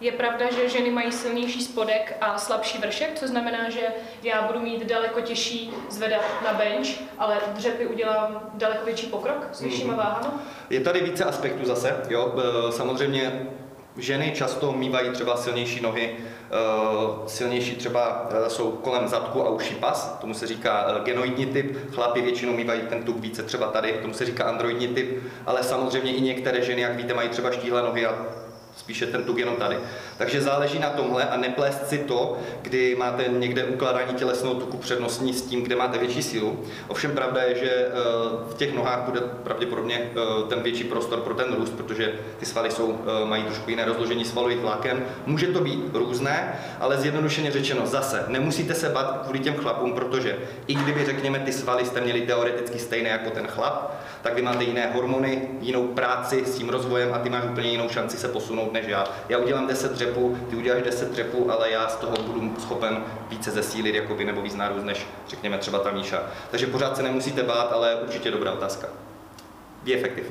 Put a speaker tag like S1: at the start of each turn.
S1: Je pravda, že ženy mají silnější spodek a slabší vršek, co znamená, že já budu mít daleko těžší zvedat na bench, ale dřepy udělám daleko větší pokrok s vyššíma
S2: Mhm.
S1: váhama.
S2: Je tady více aspektů zase, jo. E, Samozřejmě ženy často mývají třeba silnější nohy, e, silnější třeba e, jsou kolem zadku a uší pas, tomu se říká genoidní typ, chlapi většinou mývají ten tuk více třeba tady, tomu se říká androidní typ, ale samozřejmě i některé ženy, jak víte, mají třeba štíhlé nohy a spíše ten tuk jenom tady. Takže záleží na tomhle a neplést si to, kdy máte někde ukládání tělesného tuku přednostní s tím, kde máte větší sílu. Ovšem pravda je, že eh, v těch nohách bude pravděpodobně eh, ten větší prostor pro ten růst, protože ty svaly jsou, eh, mají trošku jiné rozložení svalových vláken. Může to být různé, ale zjednodušeně řečeno zase, nemusíte se bát kvůli těm chlapům, protože i kdyby řekněme ty svaly jste měli teoreticky stejné jako ten chlap, tak vy máte jiné hormony, jinou práci s tím rozvojem a ty máš úplně jinou šanci se posunout než já. Já udělám 10 dřepů, ty uděláš 10 dřepů, ale já z toho budu schopen více zesílit jakoby, nebo víc nárůst než řekněme třeba ta Míša. Takže pořád se nemusíte bát, ale určitě dobrá otázka. Be effective.